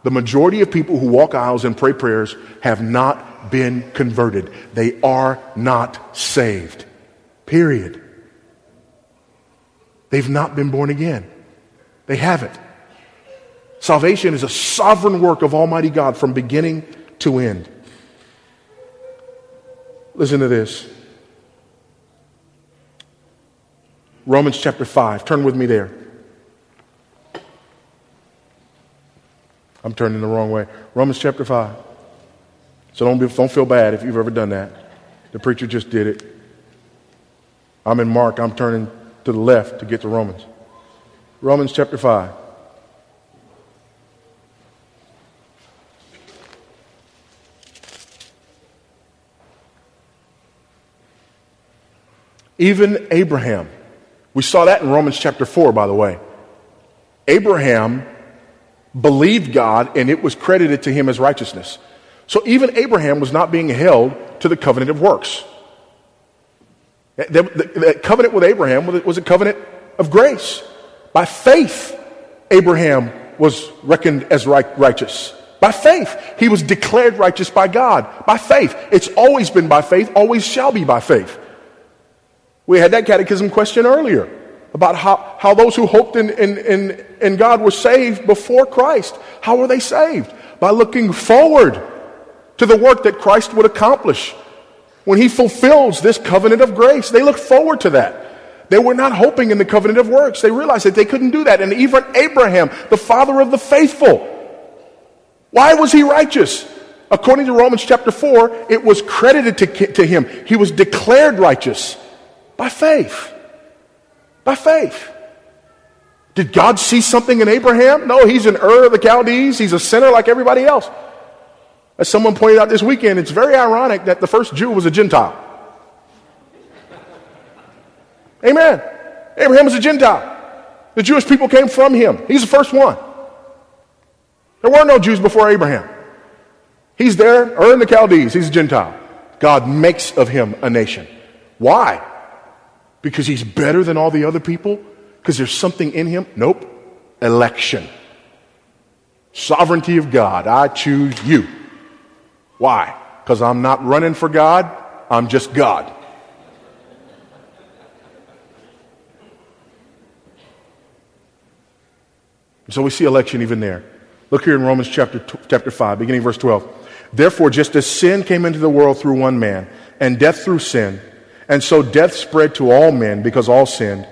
The majority of people who walk aisles and pray prayers have not been converted. They are not saved. Period. They've not been born again. They haven't. Salvation is a sovereign work of Almighty God from beginning to end. Listen to this Romans chapter 5. Turn with me there. I'm turning the wrong way. Romans chapter 5. So don't, be, don't feel bad if you've ever done that. The preacher just did it. I'm in Mark. I'm turning to the left to get to Romans. Romans chapter 5. Even Abraham, we saw that in Romans chapter 4, by the way. Abraham believed God and it was credited to him as righteousness. So even Abraham was not being held to the covenant of works. The covenant with Abraham was a covenant of grace. By faith, Abraham was reckoned as right, righteous. By faith, he was declared righteous by God. By faith. It's always been by faith, always shall be by faith. We had that catechism question earlier about how, how those who hoped in, in, in, in God were saved before Christ. How were they saved? By looking forward to the work that Christ would accomplish when he fulfills this covenant of grace. They look forward to that. They were not hoping in the covenant of works. They realized that they couldn't do that. And even Abraham, the father of the faithful, why was he righteous? According to Romans chapter 4, it was credited to, to him. He was declared righteous by faith. By faith. Did God see something in Abraham? No, he's an Ur of the Chaldees. He's a sinner like everybody else. As someone pointed out this weekend, it's very ironic that the first Jew was a Gentile. Amen. Abraham was a Gentile. The Jewish people came from him. He's the first one. There were no Jews before Abraham. He's there, Ur in the Chaldees. He's a Gentile. God makes of him a nation. Why? Because he's better than all the other people? Because there's something in him? Nope. Election. Sovereignty of God. I choose you. Why? Because I'm not running for God, I'm just God. So we see election even there. Look here in Romans chapter, chapter 5, beginning verse 12. Therefore, just as sin came into the world through one man, and death through sin, and so death spread to all men because all sinned.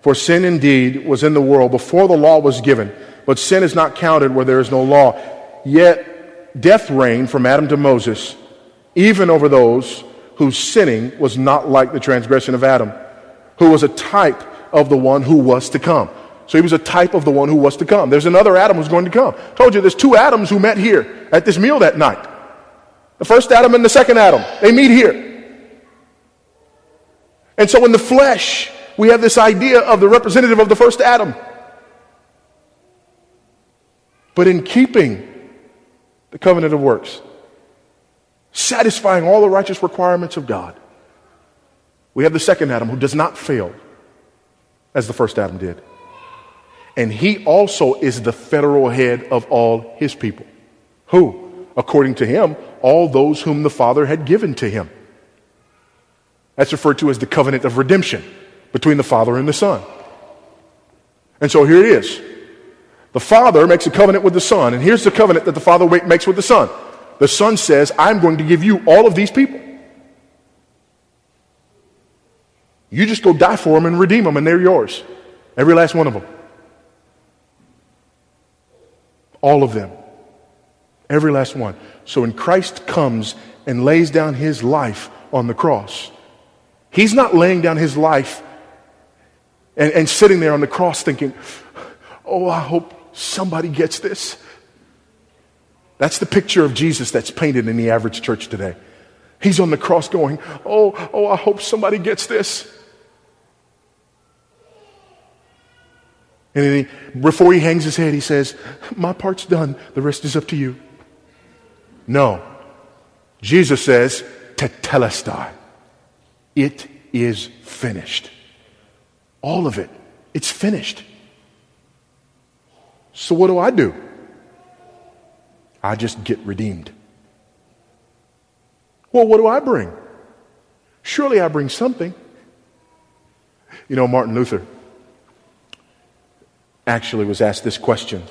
For sin indeed was in the world before the law was given, but sin is not counted where there is no law. Yet death reigned from Adam to Moses, even over those whose sinning was not like the transgression of Adam, who was a type of the one who was to come. So he was a type of the one who was to come. There's another Adam who's going to come. Told you there's two Adams who met here at this meal that night. The first Adam and the second Adam. They meet here. And so in the flesh, we have this idea of the representative of the first Adam. But in keeping the covenant of works, satisfying all the righteous requirements of God. We have the second Adam who does not fail as the first Adam did. And he also is the federal head of all his people. Who? According to him, all those whom the Father had given to him. That's referred to as the covenant of redemption between the Father and the Son. And so here it is. The Father makes a covenant with the Son, and here's the covenant that the Father makes with the Son. The Son says, I'm going to give you all of these people. You just go die for them and redeem them, and they're yours. Every last one of them. All of them. Every last one. So when Christ comes and lays down his life on the cross, He's not laying down his life and, and sitting there on the cross thinking, oh, I hope somebody gets this. That's the picture of Jesus that's painted in the average church today. He's on the cross going, oh, oh, I hope somebody gets this. And then he, before he hangs his head, he says, My part's done. The rest is up to you. No. Jesus says, Tetelestai. It is finished. All of it. It's finished. So what do I do? I just get redeemed. Well, what do I bring? Surely I bring something. You know, Martin Luther actually was asked this question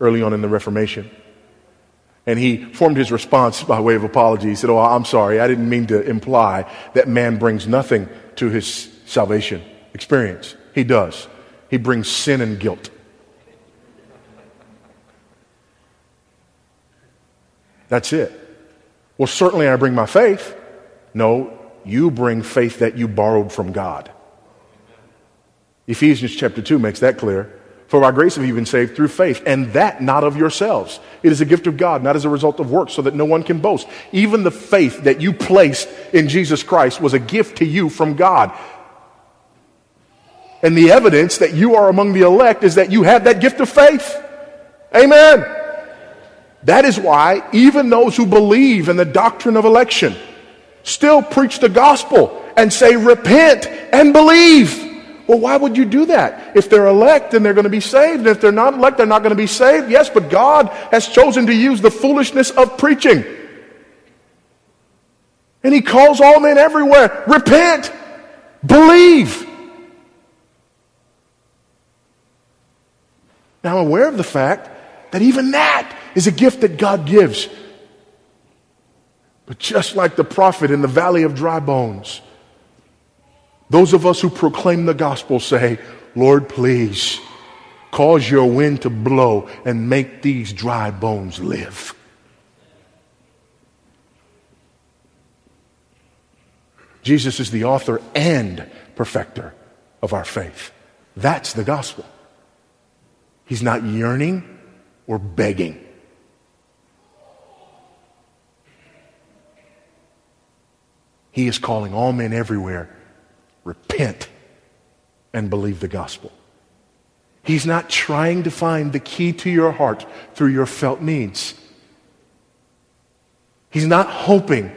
early on in the Reformation. And he formed his response by way of apology. He said, Oh, I'm sorry. I didn't mean to imply that man brings nothing to his salvation experience. He does. He brings sin and guilt. That's it. Well, certainly I bring my faith. No, you bring faith that you borrowed from God. Ephesians chapter 2 makes that clear. For by grace have you been saved through faith, and that not of yourselves. It is a gift of God, not as a result of works, so that no one can boast. Even the faith that you placed in Jesus Christ was a gift to you from God. And the evidence that you are among the elect is that you have that gift of faith. Amen. That is why even those who believe in the doctrine of election still preach the gospel and say, repent and believe. Well, why would you do that? If they're elect, then they're going to be saved. And if they're not elect, they're not going to be saved. Yes, but God has chosen to use the foolishness of preaching. And He calls all men everywhere repent, believe. Now, I'm aware of the fact that even that is a gift that God gives. But just like the prophet in the valley of dry bones, those of us who proclaim the gospel say, Lord, please cause your wind to blow and make these dry bones live. Jesus is the author and perfecter of our faith. That's the gospel. He's not yearning or begging. He is calling all men everywhere repent and believe the gospel. He's not trying to find the key to your heart through your felt needs. He's not hoping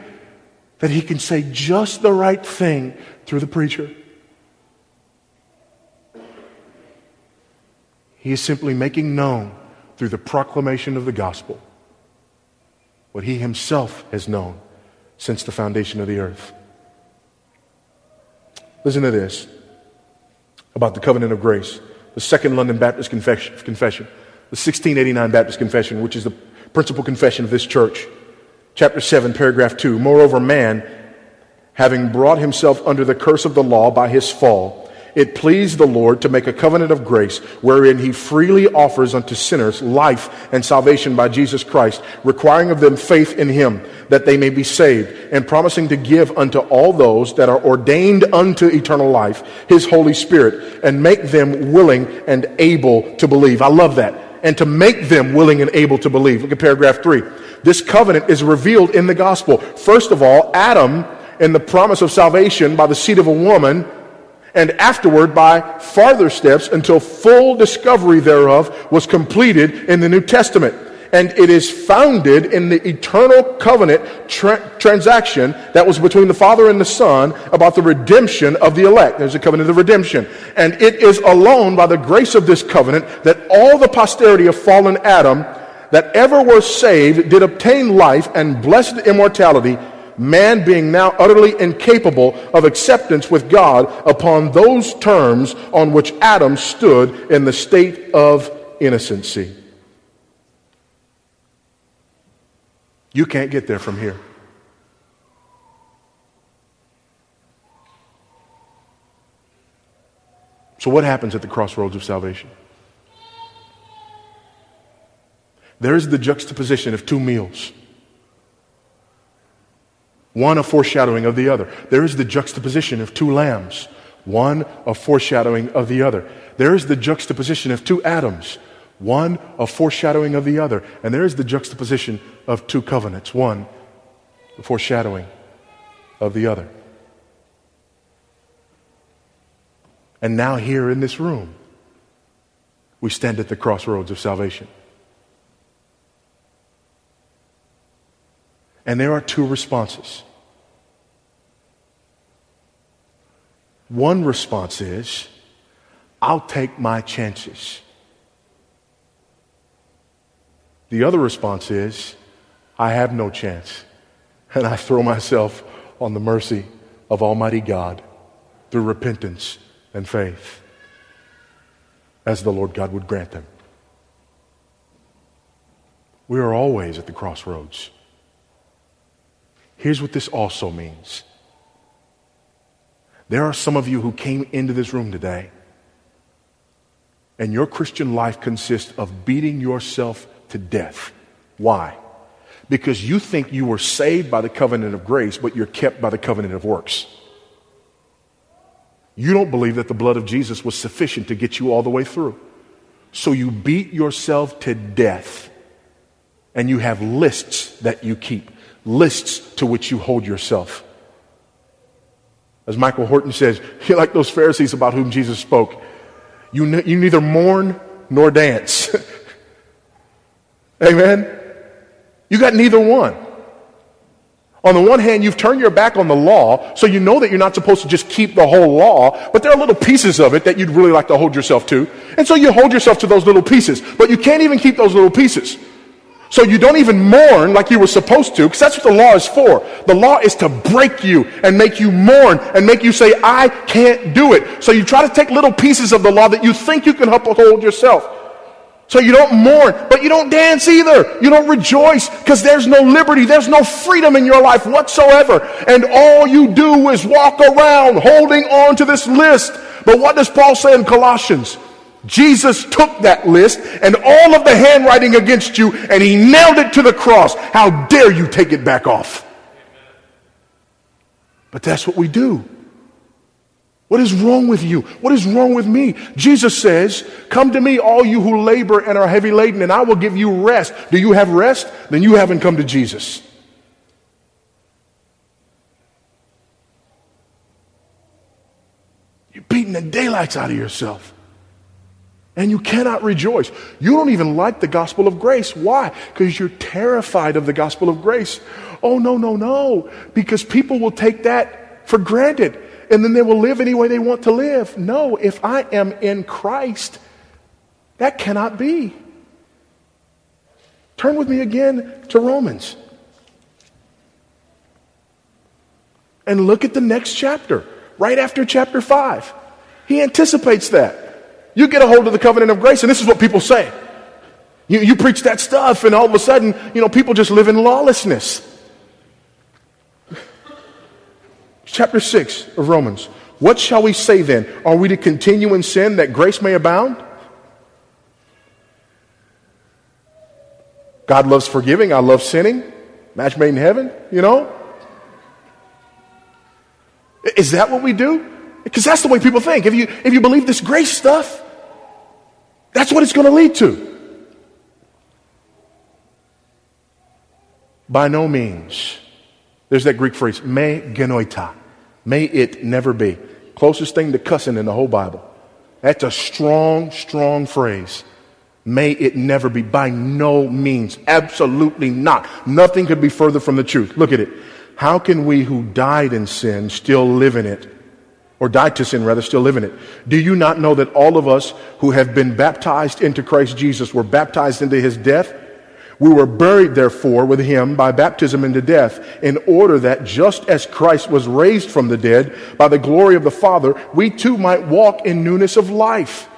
that he can say just the right thing through the preacher. He is simply making known through the proclamation of the gospel what he himself has known since the foundation of the earth. Listen to this about the covenant of grace. The Second London Baptist Confession, confession, the 1689 Baptist Confession, which is the principal confession of this church. Chapter 7, paragraph 2. Moreover, man, having brought himself under the curse of the law by his fall, it pleased the Lord to make a covenant of grace wherein he freely offers unto sinners life and salvation by Jesus Christ, requiring of them faith in him that they may be saved, and promising to give unto all those that are ordained unto eternal life his Holy Spirit and make them willing and able to believe. I love that. And to make them willing and able to believe. Look at paragraph three. This covenant is revealed in the gospel. First of all, Adam in the promise of salvation by the seed of a woman and afterward by farther steps until full discovery thereof was completed in the New Testament. And it is founded in the eternal covenant tra- transaction that was between the Father and the Son about the redemption of the elect. There's a covenant of redemption. And it is alone by the grace of this covenant that all the posterity of fallen Adam that ever were saved did obtain life and blessed immortality man being now utterly incapable of acceptance with God upon those terms on which Adam stood in the state of innocency. You can't get there from here. So, what happens at the crossroads of salvation? There's the juxtaposition of two meals. One a foreshadowing of the other. There is the juxtaposition of two lambs. One a foreshadowing of the other. There is the juxtaposition of two Adams, One a foreshadowing of the other. And there is the juxtaposition of two covenants. One a foreshadowing of the other. And now, here in this room, we stand at the crossroads of salvation. And there are two responses. One response is, I'll take my chances. The other response is, I have no chance. And I throw myself on the mercy of Almighty God through repentance and faith as the Lord God would grant them. We are always at the crossroads. Here's what this also means there are some of you who came into this room today, and your Christian life consists of beating yourself to death. Why? Because you think you were saved by the covenant of grace, but you're kept by the covenant of works. You don't believe that the blood of Jesus was sufficient to get you all the way through. So you beat yourself to death. And you have lists that you keep, lists to which you hold yourself. As Michael Horton says, you're like those Pharisees about whom Jesus spoke. You, you neither mourn nor dance. Amen? You got neither one. On the one hand, you've turned your back on the law, so you know that you're not supposed to just keep the whole law, but there are little pieces of it that you'd really like to hold yourself to. And so you hold yourself to those little pieces, but you can't even keep those little pieces. So you don't even mourn like you were supposed to, because that's what the law is for. The law is to break you and make you mourn and make you say, I can't do it. So you try to take little pieces of the law that you think you can uphold yourself. So you don't mourn, but you don't dance either. You don't rejoice because there's no liberty, there's no freedom in your life whatsoever. And all you do is walk around holding on to this list. But what does Paul say in Colossians? Jesus took that list and all of the handwriting against you and he nailed it to the cross. How dare you take it back off? But that's what we do. What is wrong with you? What is wrong with me? Jesus says, Come to me, all you who labor and are heavy laden, and I will give you rest. Do you have rest? Then you haven't come to Jesus. You're beating the daylights out of yourself. And you cannot rejoice. You don't even like the gospel of grace. Why? Because you're terrified of the gospel of grace. Oh, no, no, no. Because people will take that for granted and then they will live any way they want to live. No, if I am in Christ, that cannot be. Turn with me again to Romans. And look at the next chapter, right after chapter 5. He anticipates that. You get a hold of the covenant of grace, and this is what people say. You, you preach that stuff, and all of a sudden, you know, people just live in lawlessness. chapter 6 of Romans. What shall we say then? Are we to continue in sin that grace may abound? God loves forgiving. I love sinning. Match made in heaven, you know? Is that what we do? Because that's the way people think. If you, if you believe this grace stuff, that's what it's going to lead to. By no means. There's that Greek phrase, me genoito. May it never be. Closest thing to cussing in the whole Bible. That's a strong, strong phrase. May it never be. By no means. Absolutely not. Nothing could be further from the truth. Look at it. How can we who died in sin still live in it? Or died to sin, rather, still live in it. Do you not know that all of us who have been baptized into Christ Jesus were baptized into his death? We were buried, therefore, with him by baptism into death, in order that just as Christ was raised from the dead by the glory of the Father, we too might walk in newness of life.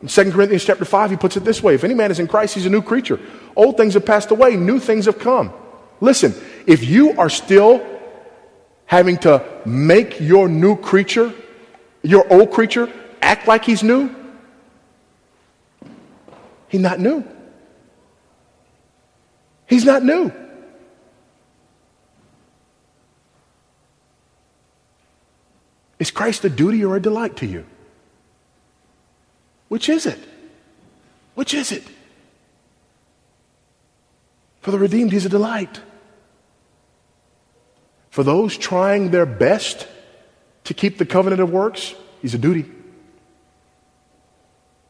In 2 Corinthians chapter 5, he puts it this way If any man is in Christ, he's a new creature. Old things have passed away, new things have come. Listen, if you are still having to make your new creature, your old creature, act like he's new? He's not new. He's not new. Is Christ a duty or a delight to you? Which is it? Which is it? For the redeemed, he's a delight. For those trying their best to keep the covenant of works, he's a duty.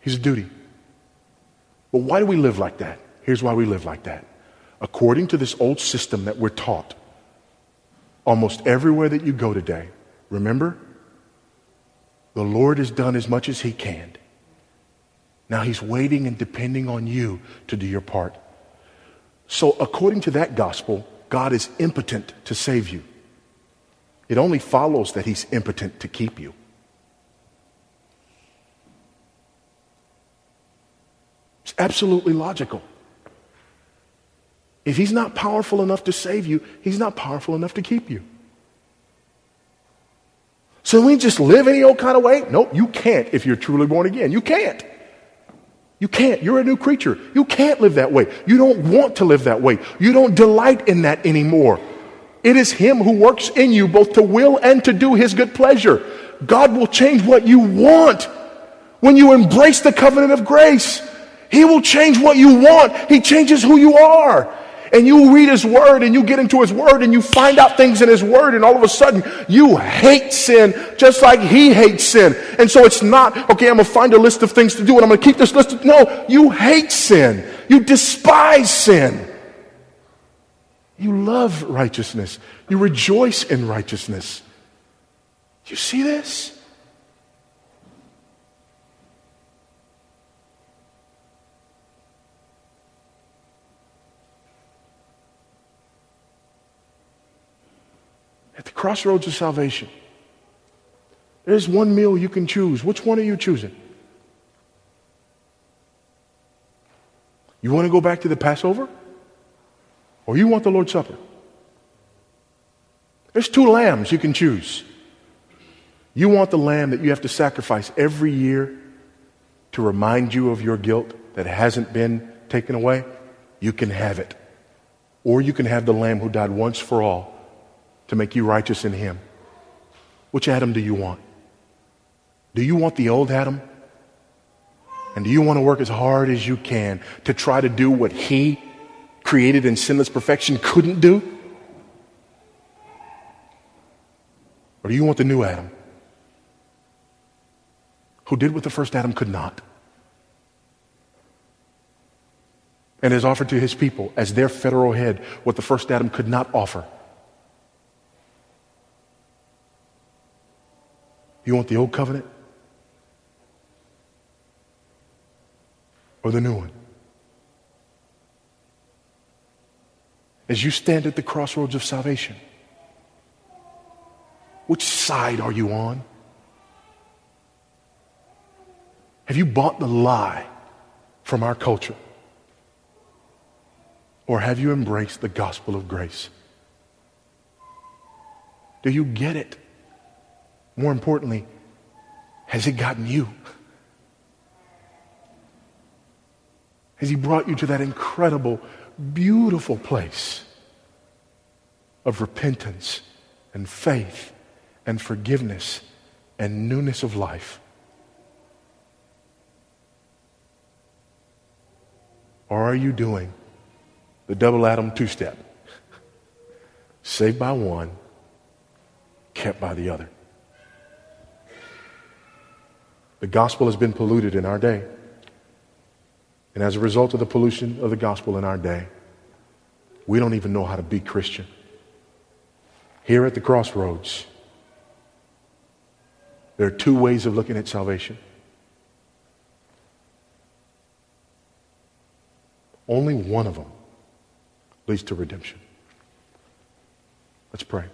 He's a duty. But why do we live like that? Here's why we live like that. According to this old system that we're taught, almost everywhere that you go today, remember, the Lord has done as much as he can. Now he's waiting and depending on you to do your part. So, according to that gospel, God is impotent to save you. It only follows that he's impotent to keep you. It's absolutely logical. If he's not powerful enough to save you, he's not powerful enough to keep you. So we just live any old kind of way? Nope, you can't if you're truly born again. You can't. You can't. You're a new creature. You can't live that way. You don't want to live that way. You don't delight in that anymore. It is Him who works in you both to will and to do His good pleasure. God will change what you want when you embrace the covenant of grace. He will change what you want. He changes who you are and you read his word and you get into his word and you find out things in his word and all of a sudden you hate sin just like he hates sin. And so it's not, okay, I'm going to find a list of things to do and I'm going to keep this list. Of, no, you hate sin. You despise sin. You love righteousness. You rejoice in righteousness. You see this? Crossroads of salvation, there's one meal you can choose. Which one are you choosing? You want to go back to the Passover? Or you want the Lord's Supper? There's two lambs you can choose. You want the lamb that you have to sacrifice every year to remind you of your guilt that hasn't been taken away? You can have it. Or you can have the lamb who died once for all to make you righteous in Him. Which Adam do you want? Do you want the old Adam? And do you want to work as hard as you can to try to do what He created in sinless perfection couldn't do? Or do you want the new Adam who did what the first Adam could not? And has offered to his people as their federal head what the first Adam could not offer. You want the old covenant? Or the new one? As you stand at the crossroads of salvation, which side are you on? Have you bought the lie from our culture? Or have you embraced the gospel of grace? Do you get it? More importantly, has it gotten you? Has He brought you to that incredible, beautiful place of repentance and faith and forgiveness and newness of life? Or are you doing the double Adam two step? Saved by one, kept by the other. The gospel has been polluted in our day. And as a result of the pollution of the gospel in our day, we don't even know how to be Christian. Here at the crossroads, there are two ways of looking at salvation. Only one of them leads to redemption. Let's pray.